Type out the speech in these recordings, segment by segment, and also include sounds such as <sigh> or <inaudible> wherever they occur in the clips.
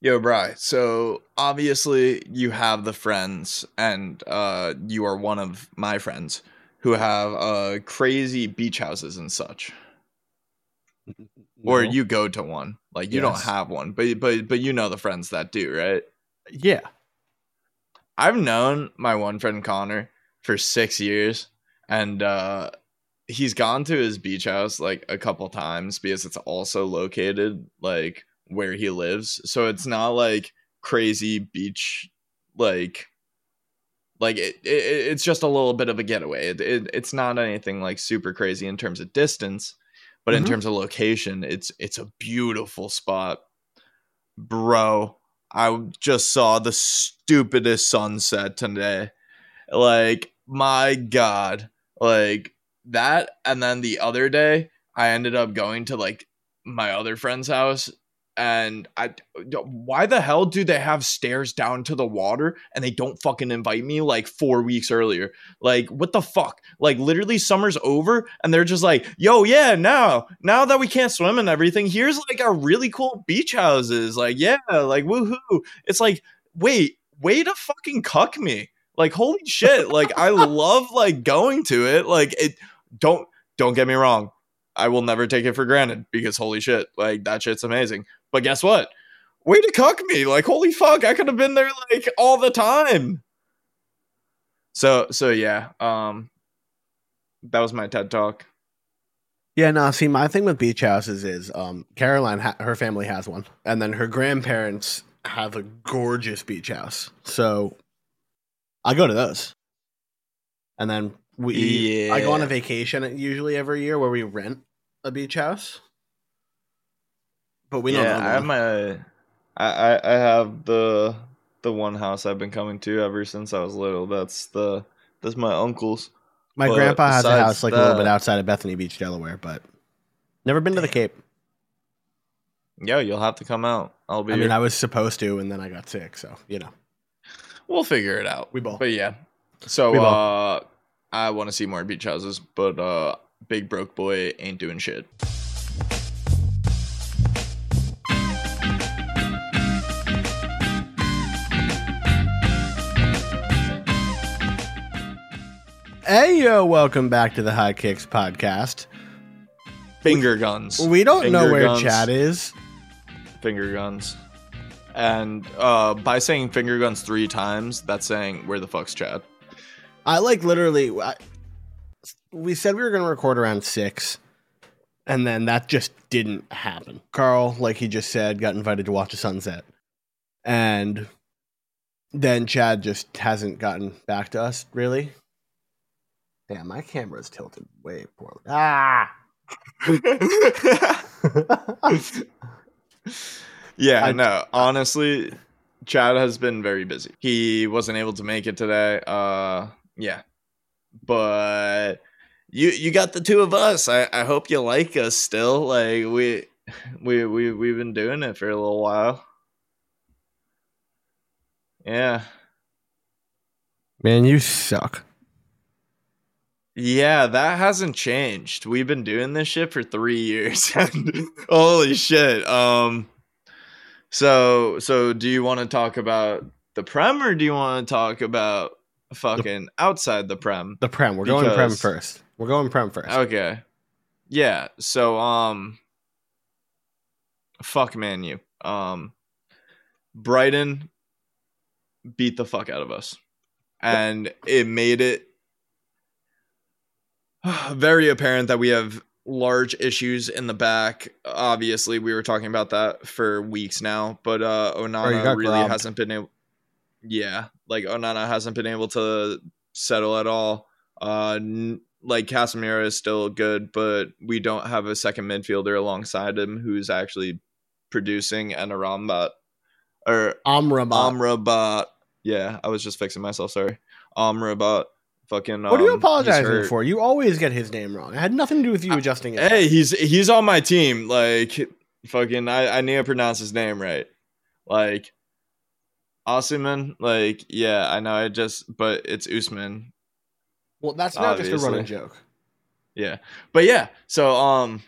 Yo, Bry. So obviously you have the friends, and uh, you are one of my friends who have uh crazy beach houses and such. Or you go to one. Like you don't have one, but but but you know the friends that do, right? Yeah. I've known my one friend Connor for six years, and uh, he's gone to his beach house like a couple times because it's also located like where he lives. So it's not like crazy beach, like like it, it it's just a little bit of a getaway. It, it, it's not anything like super crazy in terms of distance, but in Mhm. terms of location, it's it's a beautiful spot, bro. I just saw the stupidest sunset today. Like, my God. Like, that. And then the other day, I ended up going to like my other friend's house. And I, why the hell do they have stairs down to the water and they don't fucking invite me like four weeks earlier? Like, what the fuck? Like, literally, summer's over and they're just like, yo, yeah, now, now that we can't swim and everything, here's like our really cool beach houses. Like, yeah, like, woohoo. It's like, wait, way to fucking cuck me. Like, holy shit. Like, I <laughs> love like going to it. Like, it, don't, don't get me wrong. I will never take it for granted because holy shit, like, that shit's amazing. But guess what? Way to cuck me. Like, holy fuck, I could have been there like all the time. So, so yeah, um, that was my TED talk. Yeah, no, see, my thing with beach houses is um, Caroline, ha- her family has one, and then her grandparents have a gorgeous beach house. So I go to those. And then we, I go on a vacation usually every year where we rent a beach house. But we don't yeah, own I have one. my, I, I, have the the one house I've been coming to ever since I was little. That's the that's my uncle's. My but grandpa has a house like a little bit outside of Bethany Beach, Delaware, but never been to the Cape. Yeah, you'll have to come out. I'll be. I mean. I was supposed to, and then I got sick, so you know. we'll figure it out. We both. But yeah, so uh, I want to see more beach houses, but uh, big broke boy ain't doing shit. Hey yo, welcome back to the High Kicks podcast. Finger guns. We don't know where guns. Chad is. finger guns. And uh, by saying finger guns three times, that's saying where the fuck's Chad? I like literally. I, we said we were going to record around six, and then that just didn't happen. Karl, like he just said, got invited to watch a sunset, and then Chad just hasn't gotten back to us really. Damn, my camera's tilted way poorly. Ah. <laughs> yeah, I- no. Honestly, Chad has been very busy. He wasn't able to make it today. Uh, yeah, but you you got the two of us. I I hope you like us still. Like we we we we've been doing it for a little while. Yeah. Man, you suck. Yeah, that hasn't changed. We've been doing this shit for three years. <laughs> Holy shit. Um so so do you want to talk about the prem or do you want to talk about fucking outside the prem? The prem. We're going prem first. We're going prem first. Okay. Yeah, so um fuck man you. Um Brighton beat the fuck out of us. And it made it <sighs> very apparent that we have large issues in the back. Obviously, we were talking about that for weeks now, but uh you Onana really robbed. hasn't been able Yeah, like Onana hasn't been able to settle at all. Uh n- like Casemiro is still good, but we don't have a second midfielder alongside him who's actually producing and a Rambat or Amrabat. Amrabat. Yeah, I was just fixing myself. Sorry, Amrabat. Fucking. what are you um, apologizing for? You always get his name wrong. It had nothing to do with you adjusting it. Hey, he's he's on my team. Like fucking, I I need to pronounce his name right. Like Osimhen. Like yeah, I know. I just but it's Usman. Well, that's not just a running joke. Yeah, but yeah. So um,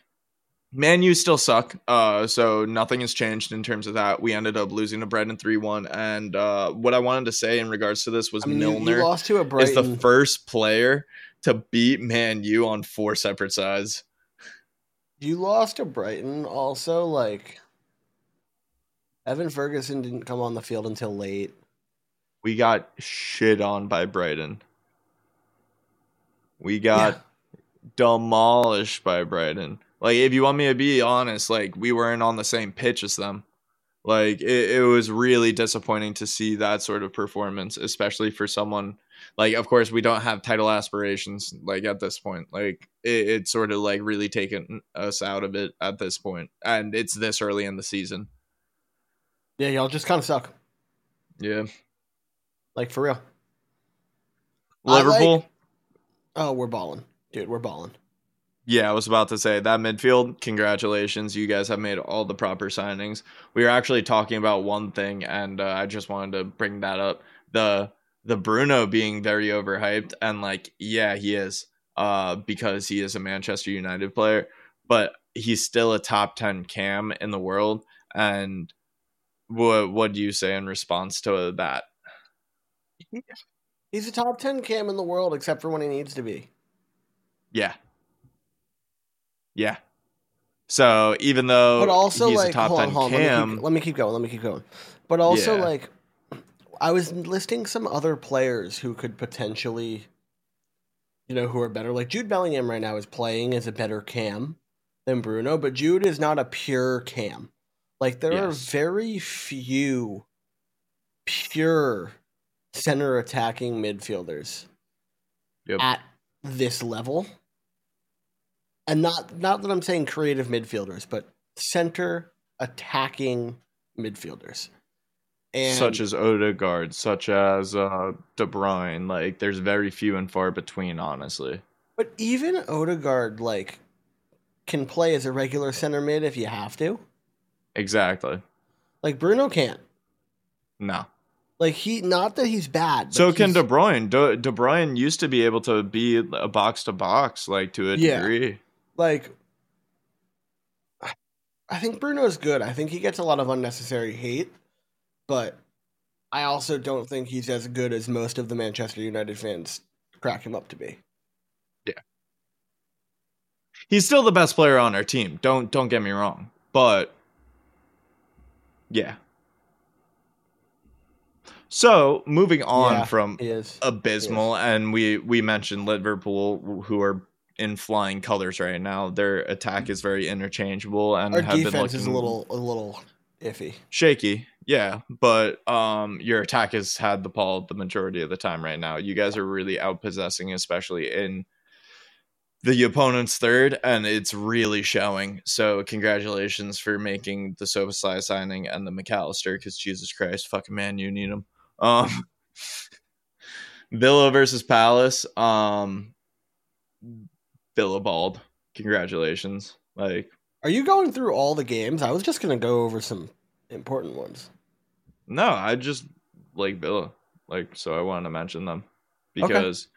Man U still suck. Uh, so nothing has changed in terms of that. We ended up losing to Brighton three one. And uh, what I wanted to say in regards to this was I mean, Milner you lost to a is Brighton. the first player to beat Man U on four separate sides. you lost to Brighton. Also, like Evan Ferguson didn't come on the field until late. We got shit on by Brighton. We got demolished by Brighton. Like, if you want me to be honest, like we weren't on the same pitch as them. Like, it, it was really disappointing to see that sort of performance, especially for someone like. Of course, we don't have title aspirations. Like at this point, like it, it's sort of like really taken us out of it at this point, and it's this early in the season. Yeah, y'all just kind of suck. Yeah, Like for real. I like- Liverpool. Oh, we're balling, dude. We're balling. Yeah, I was about to say that midfield. Congratulations, you guys have made all the proper signings. We were actually talking about one thing, and uh, I just wanted to bring that up the the Bruno being very overhyped, and like, yeah, he is, uh, because he is a Manchester United player, but he's still a top ten cam in the world. And what what do you say in response to that? He's a top ten cam in the world, except for when he needs to be. Yeah, yeah. So even though but also he's like a top hold on, ten hold on, cam, Let, me keep, let me keep going. Let me keep going. But also Yeah. like, I was listing some other players who could potentially, you know, who are better. Like Jude Bellingham right now is playing as a better cam than Bruno, but Jude is not a pure cam. Like there are very few pure center attacking midfielders Yep. at this level. And not not that I'm saying creative midfielders, but center attacking midfielders. And such as Odegaard, such as uh, De Bruyne. Like, there's very few and far between, honestly. but even Odegaard like can play as a regular center mid if you have to. Exactly. Like Bruno can't. No. Like he not that he's bad. So can De Bruyne. De, De Bruyne used to be able to be a box to box, like to a Yeah. degree. like I think Bruno's good. I think he gets a lot of unnecessary hate, but I also don't think he's as good as most of the Manchester United fans crack him up to be. Yeah. He's still the best player on our team. Don't don't get me wrong, but yeah. So moving on Yeah. from is. abysmal and we we mentioned liverpool who are in flying colors right now their attack is very interchangeable and Our have defense is a little a little iffy. shaky yeah but um your attack has had the ball the majority of the time right now you guys are really outpossessing especially in the opponent's third and it's really showing so congratulations for making the Szoboszlai signing and the Mac Allister because jesus christ fucking man you need him um <laughs> villa versus palace um villa balled congratulations like Are you going through all the games? I was just gonna go over some important ones. No, I just like Villa. Like so I wanted to mention them because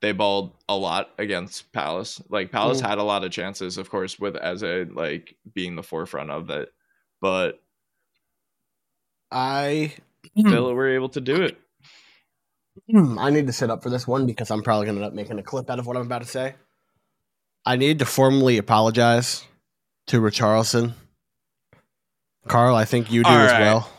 they balled a lot against Palace. Like Palace Mhm. had a lot of chances, of course, with as a like being the forefront of it. But I Villa were able to do it. I need to sit up for this one because I'm probably gonna end up making a clip out of what I'm about to say. I need to formally apologize to Richarlison. Karl, I think you do All as right. well.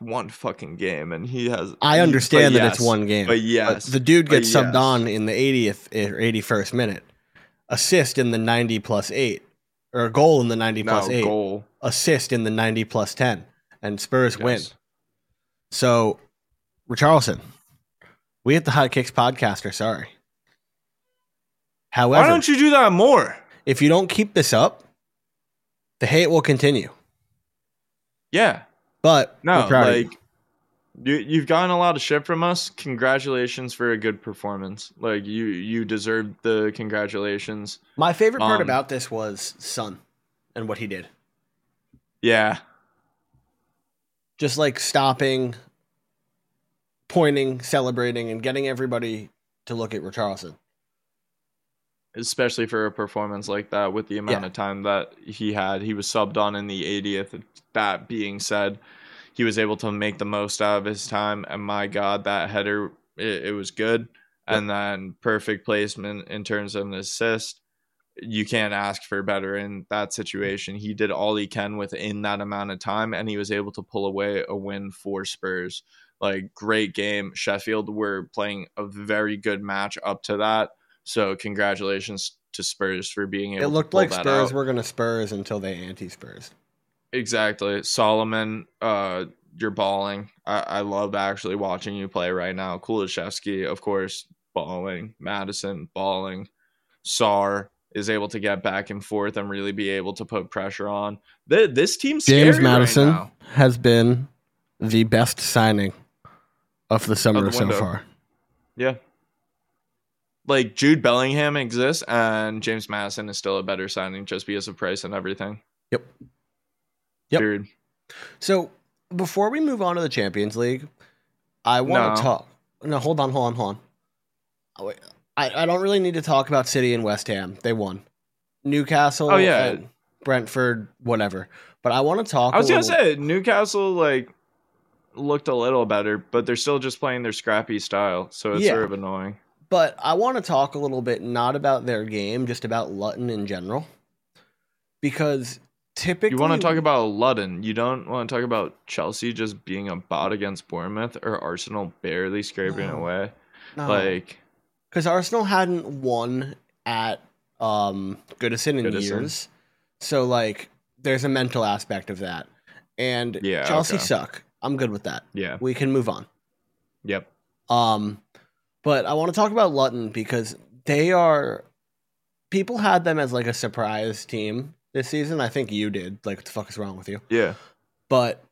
It's one fucking game and he has I understand that it's one game. But yes. But the dude gets subbed yes. on in the 80th or 81st minute. Assist in the 90 plus 8. Or a goal in the 90 no, plus 8. goal. Assist in the 90 plus 10. And Spurs win. Yes. So, Richarlison, we at the Hot Kicks podcast are sorry. However, Why don't you do that more? if you don't keep this up, the hate will continue. Yeah. But No, we're proud of you. like you, you've gotten a lot of shit from us. Congratulations for a good performance. Like you, you deserve the congratulations. my favorite part um, about this was Son and what he did. Yeah, Just like stopping, pointing, celebrating, and getting everybody to look at Richarlison. Especially for a performance like that with the amount Yeah. of time that he had. He was subbed on in the 80th. That being said, he was able to make the most out of his time. And my God, that header, it, it was good. And then perfect placement in terms of an assist. You can't ask for better in that situation. He did all he can within that amount of time, and he was able to pull away a win for Spurs. Like, great game. Sheffield were playing a very good match up to that. So, congratulations to Spurs for being able It looked to pull like that Spurs out. were going to Spurs until they anti-Spurs. Exactly. Solomon, uh, you're balling. I, I love actually watching you play right now. Kulusevski, of course, balling. Maddison, balling. Sarr is able to get back and forth and really be able to put pressure on. Th- this team's James scary right Maddison now. has been the best signing of the summer the so far. Yeah. Like Jude Bellingham exists and James Maddison is still a better signing just because of price and everything. Yep. Yep. Dude. So before we move on to the Champions League, I want No. to talk. No, hold on, hold on, hold on. Oh. I, I don't really need to talk about City and West Ham. They won. Newcastle. Oh, yeah. Brentford, whatever. But I want to talk. I was gonna little- say Newcastle like looked a little better, but they're still just playing their scrappy style, so it's Yeah. sort of annoying. But I want to talk a little bit not about their game, just about Luton in general, because typically You want to talk about Luton. You don't want to talk about Chelsea just being a bot against Bournemouth or Arsenal barely scraping No. away. No. Like because Arsenal hadn't won at um, Goodison in Goodison. years, so like there's a mental aspect of that. And Yeah, Chelsea okay. suck. I'm good with that. yeah, We can move on. yep. Um, but I want to talk about Luton because they are. People had them as like a surprise team this season. I think you did. Like, what the fuck is wrong with you? Yeah, But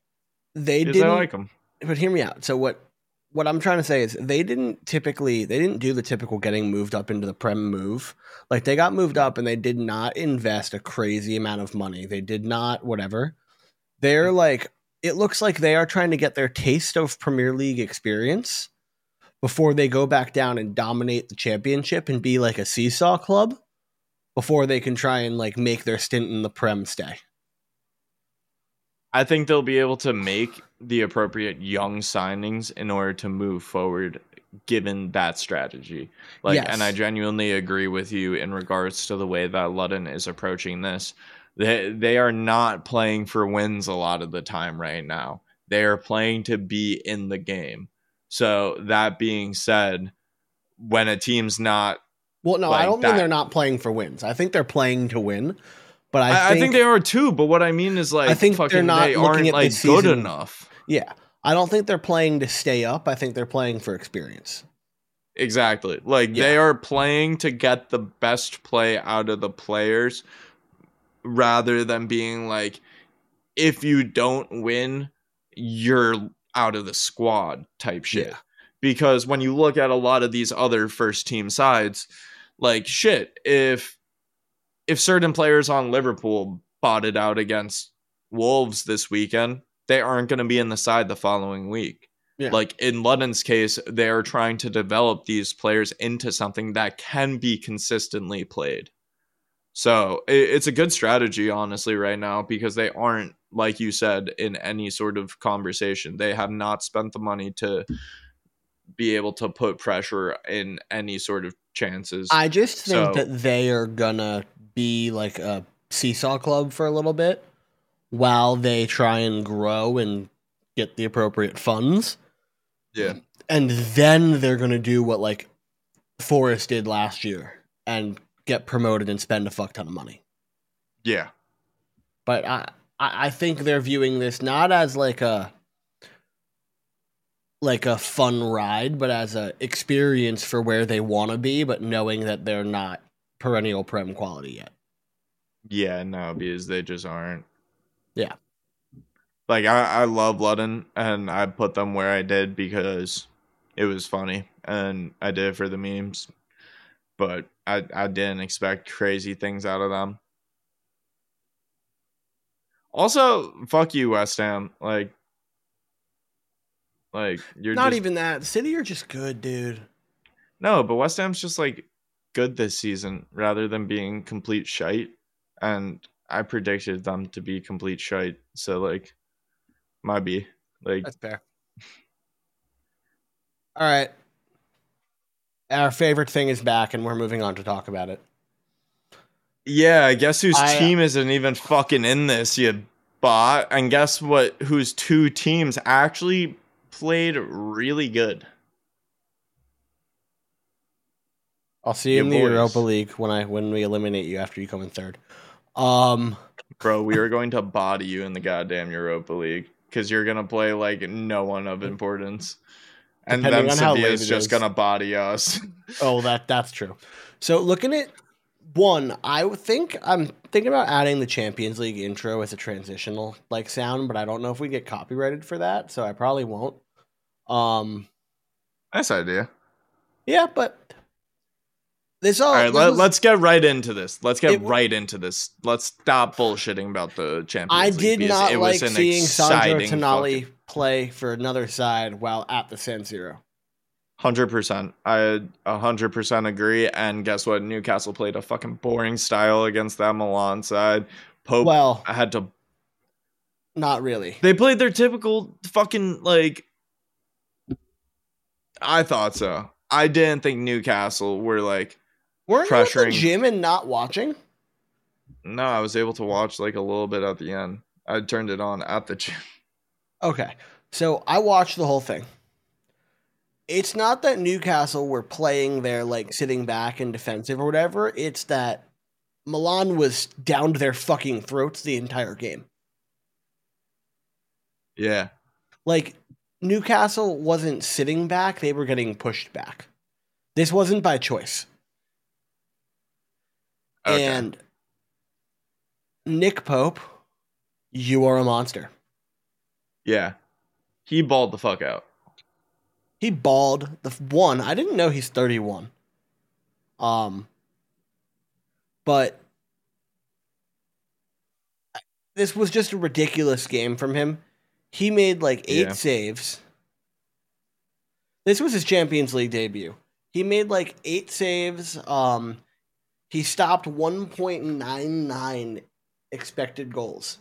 they because I didn't. like them. but hear me out. So what what I'm trying to say is they didn't typically they didn't do the typical getting moved up into the prem move. Like they got moved up and they did not invest a crazy amount of money. They did not whatever. They're like it looks like they are trying to get their taste of Premier League experience before they go back down and dominate the championship and be like a seesaw club before they can try and like make their stint in the prem stay. I think they'll be able to make the appropriate young signings in order to move forward given that strategy. Like Yes. and I genuinely agree with you in regards to the way that Luton is approaching this. They they are not playing for wins a lot of the time right now. They are playing to be in the game. So that being said, when a team's not Well, no, I don't mean they're not playing for wins. I think they're playing to win. But I, I, I think, think, they are too, but what I mean is like I think they're not they looking aren't at like this good season- enough. yeah, I don't think they're playing to stay up. I think they're playing for experience. Exactly. Like Yeah. they are playing to get the best play out of the players rather than being like if you don't win, you're out of the squad type shit. Yeah. Because when you look at a lot of these other first team sides, like shit, if if certain players on Liverpool botted out against Wolves this weekend, they aren't going to be in the side the following week. Yeah. Like in London's case, they are trying to develop these players into something that can be consistently played. So it's a good strategy, honestly, right now because they aren't, like you said, in any sort of conversation. They have not spent the money to be able to put pressure in any sort of chances. I just think So- that they are gonna be like a seesaw club for a little bit while they try and grow and get the appropriate funds. yeah. And then they're gonna do what like Forest did last year and get promoted and spend a fuck ton of money. Yeah. but I I I think they're viewing this not as like a like a fun ride, but as a experience for where they want to be, but knowing that they're not perennial prem quality yet. Yeah, no, because they just aren't. Yeah. Like I, I love Luton and I put them where I did because it was funny and I did it for the memes. But I, I didn't expect crazy things out of them. Also, fuck you, West Ham. Like like you're not just, even that. City are just good, dude. No, but West Ham's just like good this season rather than being complete shite. And I predicted them to be complete shite. So like might be like That's fair. All right. Our favorite thing is back, and we're moving on to talk about it. Yeah, guess whose I- uh, team isn't even fucking in this, you bot. And guess what whose two teams actually played really good. I'll see you in the boys. Europa League when I when we eliminate you after you come in third. Um, Bro, we are <laughs> going to body you in the goddamn Europa League because you're gonna play like no one of importance, and then on how late Sevilla's it just gonna body us. oh, that that's true. So looking at one, I think I'm thinking about adding the Champions League intro as a transitional like sound, but I don't know if we get copyrighted for that, so I probably won't. Um, nice idea. yeah, but this all All right, let, let's get right into this. Let's get It right into this. Let's stop bullshitting about the Champions I League I did not like seeing Sandro Tonali fucking- play for another side while at the San Siro. Hundred percent. I a hundred percent agree. And guess what? Newcastle played a fucking boring style against that Milan side. Pope Well, had to. not really. They played their typical fucking like. I thought so. I didn't think Newcastle were like. Weren't you at the pressuring- gym and not watching? No, I was able to watch like a little bit at the end. I turned it on at the gym. Okay. So I watched the whole thing. It's not that Newcastle were playing there like sitting back and defensive or whatever. It's that Milan was down to their fucking throats the entire game. Yeah. Like Newcastle wasn't sitting back, they were getting pushed back. This wasn't by choice. Okay. And Nick Pope, you are a monster. yeah. He balled the fuck out. He balled the one. I didn't know he's 31. Um but this was just a ridiculous game from him. He made like 8 Yeah. saves. This was his Champions League debut. He made like 8 saves. Um he stopped 1.99 expected goals.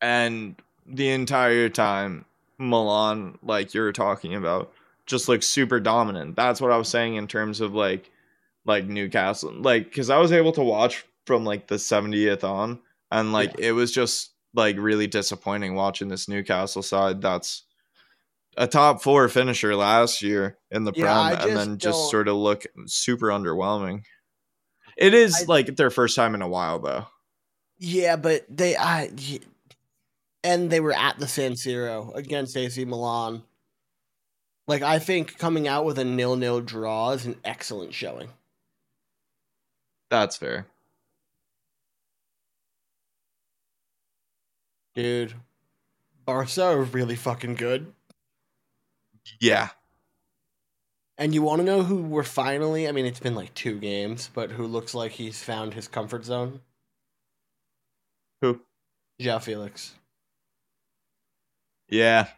and the entire time Milan, like you were talking about, just looks super dominant. That's what I was saying in terms of like like Newcastle. Like because I was able to watch from like the 70th on and like it was just like really disappointing watching this Newcastle side that's a top four finisher last year in the Yeah, Prem and then just don't- sort of look super underwhelming. It is I- like their first time in a while though. Yeah, but they I and they were at the San Siro against AC Milan. Like I think coming out with a nil-nil draw is an excellent showing. That's fair. Dude, Barca are really fucking good. Yeah. And you want to know who we're finally, I mean it's been like 2 games, but who looks like he's found his comfort zone? Who? Joao Felix. Yeah.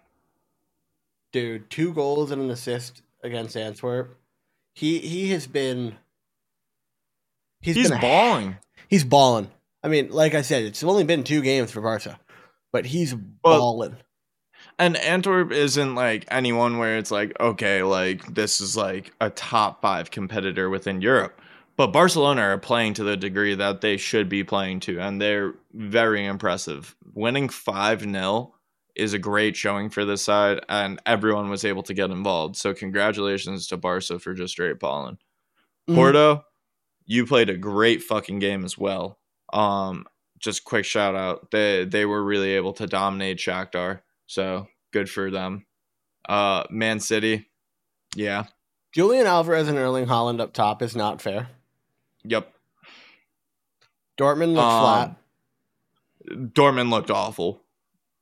Dude, two goals and an assist against Antwerp. He he has been He's, been a- balling. He's balling. I mean, like I said, it's only been two games for Barca, but he's Well- balling. And Antwerp isn't like anyone where it's like, okay, like this is like a top five competitor within Europe. But Barcelona are playing to the degree that they should be playing to, and they're very impressive. Winning 5 0 is a great showing for this side, and everyone was able to get involved. So, congratulations to Barca for just straight balling. Mhm. Porto, you played a great fucking game as well. Um, just quick shout out. They they were really able to dominate Shakhtar. So good for them. Uh Man City. Yeah. Julian Alvarez and Erling Haaland up top is not fair. Yep. Dortmund looked Um, flat. Dortmund looked awful.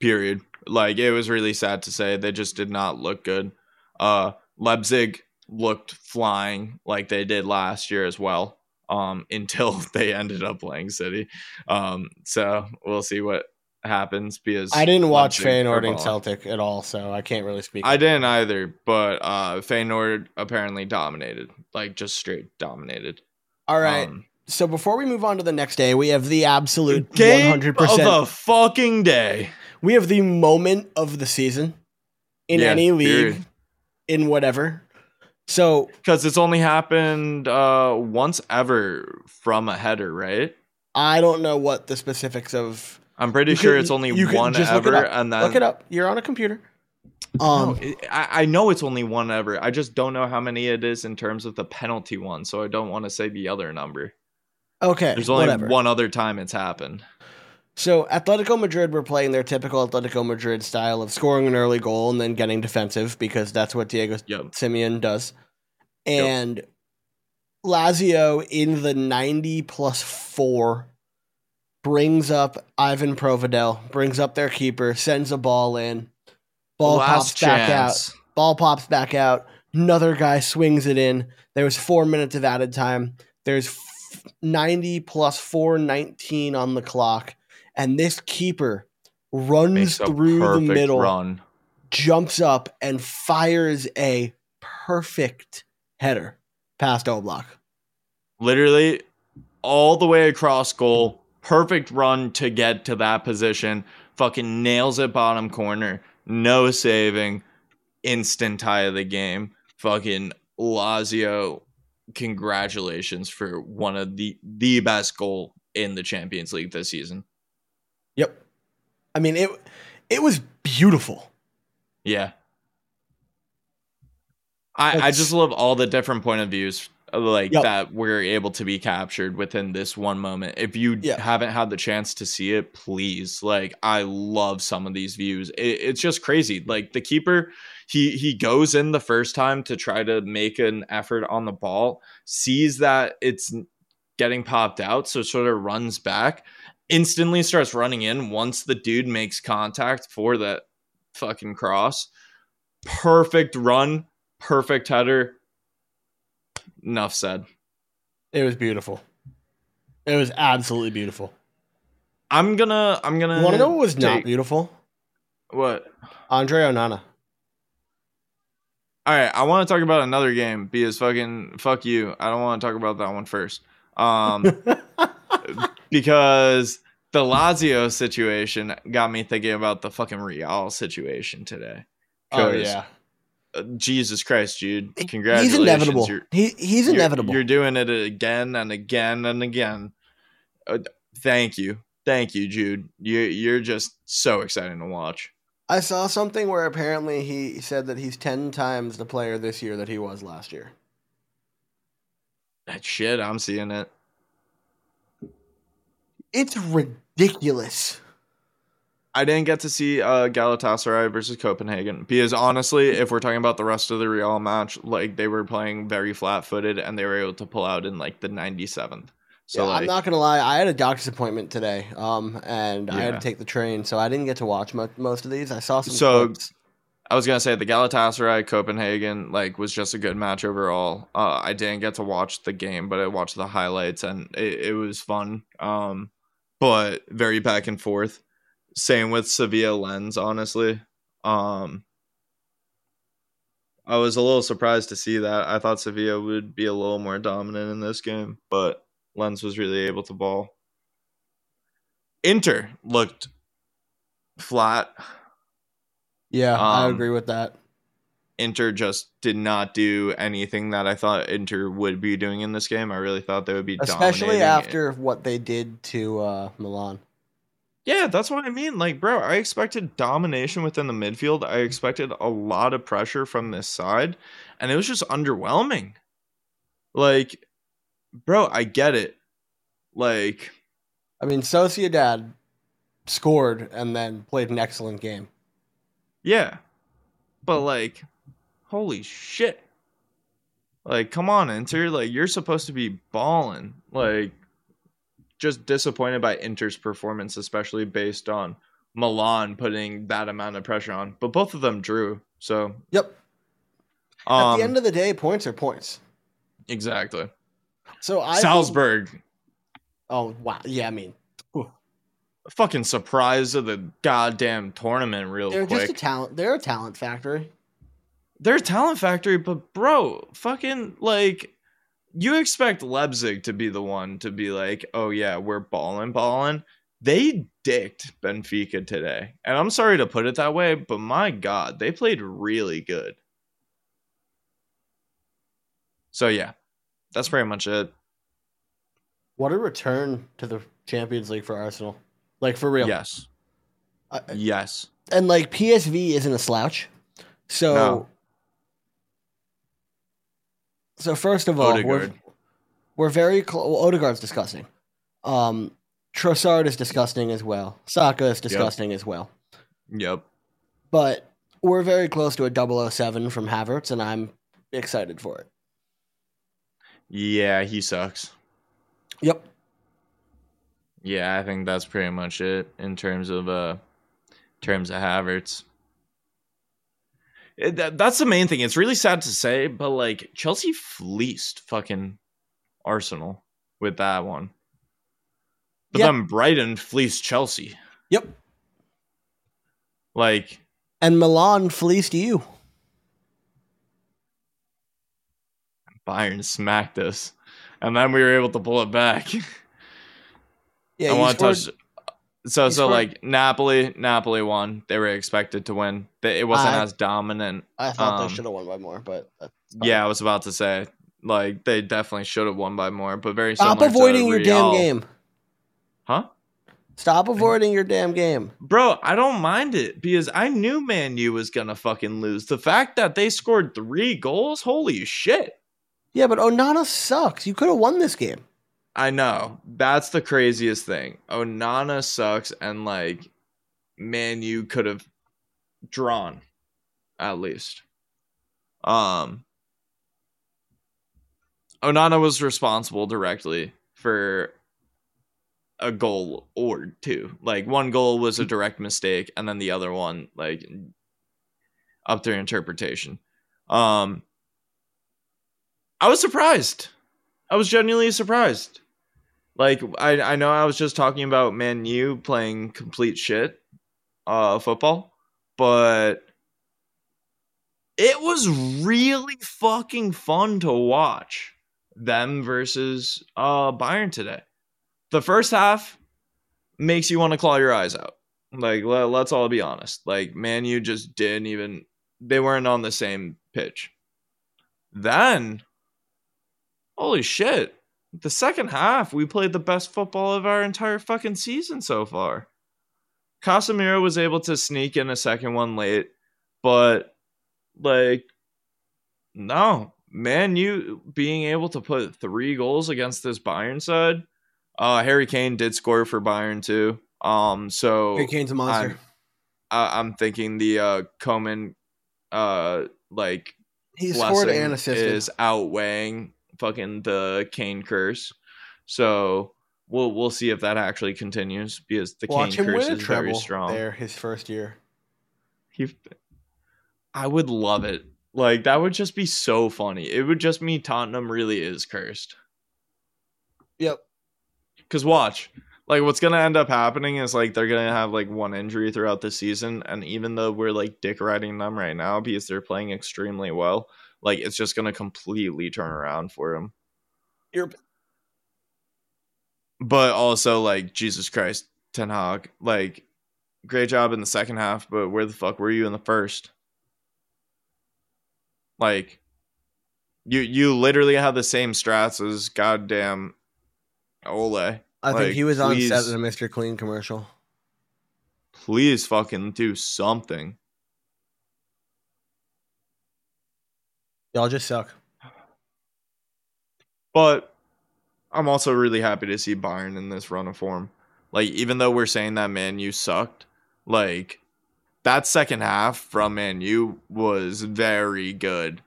Period. Like it was really sad to say they just did not look good. Uh Leipzig looked flying like they did last year as well. Um <laughs> until they ended up playing City. Um so we'll see what happens because I didn't watch Feyenoord and. Celtic at all, so I can't really speak. I didn't either, but uh Feyenoord apparently dominated, like just straight dominated. all right. Um, so before we move on to the next day, we have the absolute one game hundred of the fucking day. We have the moment of the season in Yeah, any league, period. in whatever. So Because it's only happened uh once ever from a header, right? I don't know what the specifics of. I'm pretty You sure can- it's only you one just look it ever, up. and then Look it up. You're on a computer. No, Um, it- I, I know it's only one ever. I just don't know how many it is in terms of the penalty one, so I don't want to say the other number. okay, There's only whatever. one other time it's happened. So Atletico Madrid were playing their typical Atletico Madrid style of scoring an early goal and then getting defensive because that's what Diego Yep. Simeone does. And Lazio in the 90 plus 4 brings up Ivan Provedel, brings up their keeper, sends a ball in. Ball pops back out. Ball pops back out. Another guy swings it in. There was 4 minutes of added time. There's f- 90 plus 419 on the clock and this keeper runs through the middle run. jumps up and fires a perfect header past Oblak. Literally all the way across goal. Perfect run to get to that position. Fucking nails it bottom corner. No saving. Instant tie of the game. Fucking Lazio. Congratulations for one of the the best goal in the Champions League this season. Yep. I mean it it was beautiful. Yeah. I, I just love all the different point of views uh, like Yep. that were able to be captured within this one moment. If you Yeah. haven't had the chance to see it, please. Like I love some of these views. It, it's just crazy. Like the keeper, he he goes in the first time to try to make an effort on the ball, sees that it's getting popped out, so sort of runs back, instantly starts running in once the dude makes contact for that fucking cross. Perfect run, perfect header. Enough said. It was beautiful. It was absolutely beautiful. I'm gonna I'm gonna want to know what was not beautiful? what Andre Onana. all right, I want to talk about another game because fucking fuck you. I don't want to talk about that one first. Um <laughs> because the Lazio situation got me thinking about the fucking Real situation today. oh yeah. uh, Jesus Christ, dude. He's inevitable. You're- He he's You're- inevitable. You're, doing it again and again and again. Uh, thank you, thank you, Jude. You you're just so exciting to watch. I saw something where apparently he said that he's 10 times the player this year that he was last year. That shit, I'm seeing it. It's ridiculous. I didn't get to see uh, Galatasaray versus Copenhagen because honestly, if we're talking about the rest of the Real match, like they were playing very flat-footed and they were able to pull out in like the 97th. So yeah, like, I'm not gonna lie. I had a doctor's appointment today, um, and I had to take the train, so I didn't get to watch mo- most of these. I saw some So- clips. I was gonna say the Galatasaray Copenhagen like was just a good match overall. Uh, I didn't get to watch the game, but I watched the highlights and it, it was fun. Um, but very back and forth. Same with Sevilla Lens, honestly. Um, I was a little surprised to see that. I thought Sevilla would be a little more dominant in this game, but Lens was really able to ball. Inter looked flat. Yeah, I um, agree with that. Inter just did not do anything that I thought Inter would be doing in this game. I really thought they would be Especially after what they did to uh, Milan. Yeah, that's what I mean. Like, bro, I expected domination within the midfield. I expected a lot of pressure from this side, and it was just underwhelming. Like, bro, I get it. Like, I mean, Sociedad scored and then played an excellent game. yeah. But like, holy shit. Like, come on, Inter. Like, you're supposed to be balling. Like, just disappointed by Inter's performance, especially based on Milan putting that amount of pressure on. But both of them drew. So, Yep. At um, the end of the day, points are points. exactly. So I Salzburg. Oh wow, yeah. I mean, whew. fucking surprise of the goddamn tournament real They're quick. just a talent. They're a talent factory. They're talent factory, but bro, fucking like you expect Leipzig to be the one to be like, oh yeah, we're balling, balling. They dicked Benfica today. And I'm sorry to put it that way, but my God, they played really good. So yeah, that's pretty much it. What a return to the Champions League for Arsenal. Like for real. Yes. I- Yes. and like PSV isn't a slouch. So No. So first of all, we're, we're very close. Well, Odegaard's disgusting. Um, Trossard is disgusting as well. Saka is disgusting as well. Yep. But we're very close to a 007 from Havertz, and I'm excited for it. Yeah, he sucks. Yep. Yeah, I think that's pretty much it in terms of uh terms of Havertz. It- that- that's the main thing. It's really sad to say, but like Chelsea fleeced fucking Arsenal with that one. But Yep. then Brighton fleeced Chelsea. Yep. Like And Milan fleeced you. Bayern smacked us. And then we were able to pull it back. Yeah, I want to touch. So you so scored- like Napoli, Napoli won. They were expected to win. It wasn't I- as dominant. I thought um, they should have won by more, but that's. Yeah, I was about to say like they definitely should have won by more, but very Stop similar to avoiding your damn game. Huh? Stop avoiding your damn game. Bro, I don't mind it because I knew Man U was gonna fucking lose. The fact that they scored three goals, holy shit! Yeah, but Onana sucks. You could have won this game. I know that's the craziest thing. Onana sucks, and like Man you could have drawn at least. Um, Onana was responsible directly for a goal or two. Like one goal was a direct mistake, and then the other one, like up to interpretation. Um, I was surprised. I was genuinely surprised. Like I, I know I was just talking about Man U playing complete shit, uh, football, but it was really fucking fun to watch them versus uh Bayern today. The first half makes you want to claw your eyes out. Like let, let's all be honest. Like Man U just didn't even they weren't on the same pitch. Then holy shit. The second half, we played the best football of our entire fucking season so far. Casemiro was able to sneak in a second one late, but like no, man, you being able to put three goals against this Bayern side. Uh Harry Kane did score for Bayern too. Um so Harry Kane's a monster. I'm, I- I'm thinking the uh Coman uh like he scored and assisted. is outweighing fucking the Kane curse. So we'll we'll see if that actually continues because the Watch Kane curse is very strong. there his first year. He, I would love it. Like that would just be so funny. It would just mean Tottenham really is cursed. Yep. Cause watch, like what's gonna end up happening is like they're gonna have like one injury throughout the season, and even though we're like dick riding them right now because they're playing extremely well, like it's just gonna completely turn around for him. You're But also like Jesus Christ, Ten Hag, like great job in the second half, but where the fuck were you in the first? Like you you literally have the same strats as goddamn Ole. I Like, think he was on please. set in a Mr. Clean commercial. Please fucking do something. Y'all just suck. But I'm also really happy to see Bayern in this run of form. Like, even though we're saying that Man U sucked, like that second half from Man U was very good.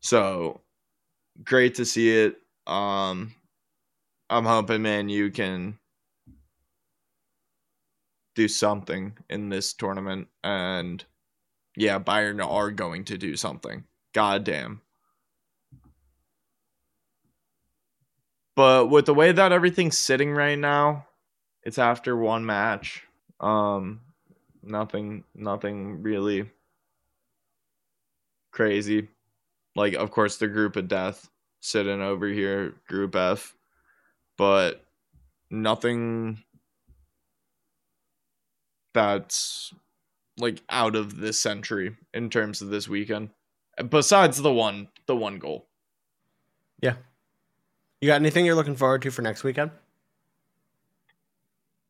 So great to see it. Um I'm hoping Man U can do something in this tournament. And yeah, Bayern are going to do something. God damn. But with the way that everything's sitting right now, it's after one match. Um, nothing, nothing really crazy. Like, of course, the group of death sitting over here, Group F, but nothing that's like out of this century in terms of this weekend. Besides the one, the one goal. Yeah. You got anything you're looking forward to for next weekend?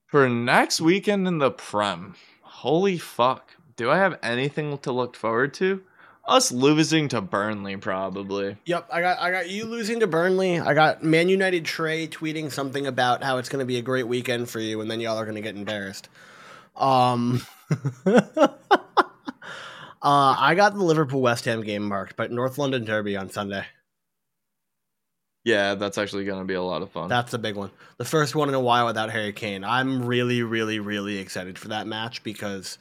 For next weekend in the Prem, holy fuck. Do I have anything to look forward to? Us losing to Burnley, probably. Yep, I got I got you losing to Burnley. I got Man United Trey tweeting something about how it's going to be a great weekend for you, and then y'all are going to get embarrassed. Um, <laughs> uh, I got the Liverpool West Ham game marked, but North London Derby on Sunday. Yeah, that's actually going to be a lot of fun. That's a big one. The first one in a while without Harry Kane. I'm really, really, really excited for that match because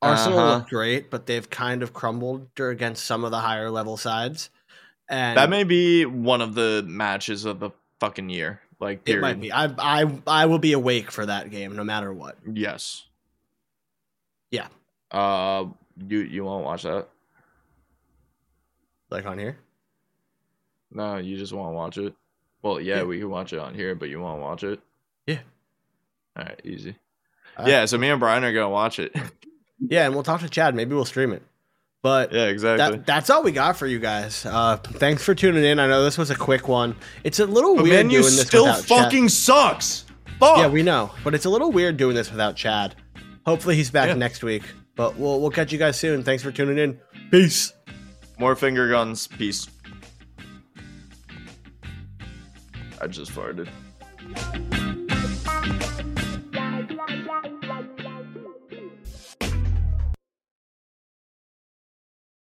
Arsenal Uh-huh. looked great, but they've kind of crumbled against some of the higher level sides. And that may be one of the matches of the fucking year. Like, it might be. I I I will be awake for that game no matter what. Yes. Yeah. Uh, you you won't watch that? Like on here. No, you just won't watch it. Well, yeah, Yeah. we can watch it on here, but you won't watch it. Yeah. All right, easy. Uh, yeah, so me and Brian are gonna watch it. <laughs> Yeah, and we'll talk to Chad. Maybe we'll stream it. But yeah, exactly. that, that's all we got for you guys. Uh, thanks for tuning in. I know this was a quick one. It's a little but weird man, you doing this still without Chad. fucking sucks. Fuck. Yeah, we know, but it's a little weird doing this without Chad. Hopefully, he's back Yeah. next week. But we'll we'll catch you guys soon. Thanks for tuning in. Peace. More finger guns. Peace. I just farted.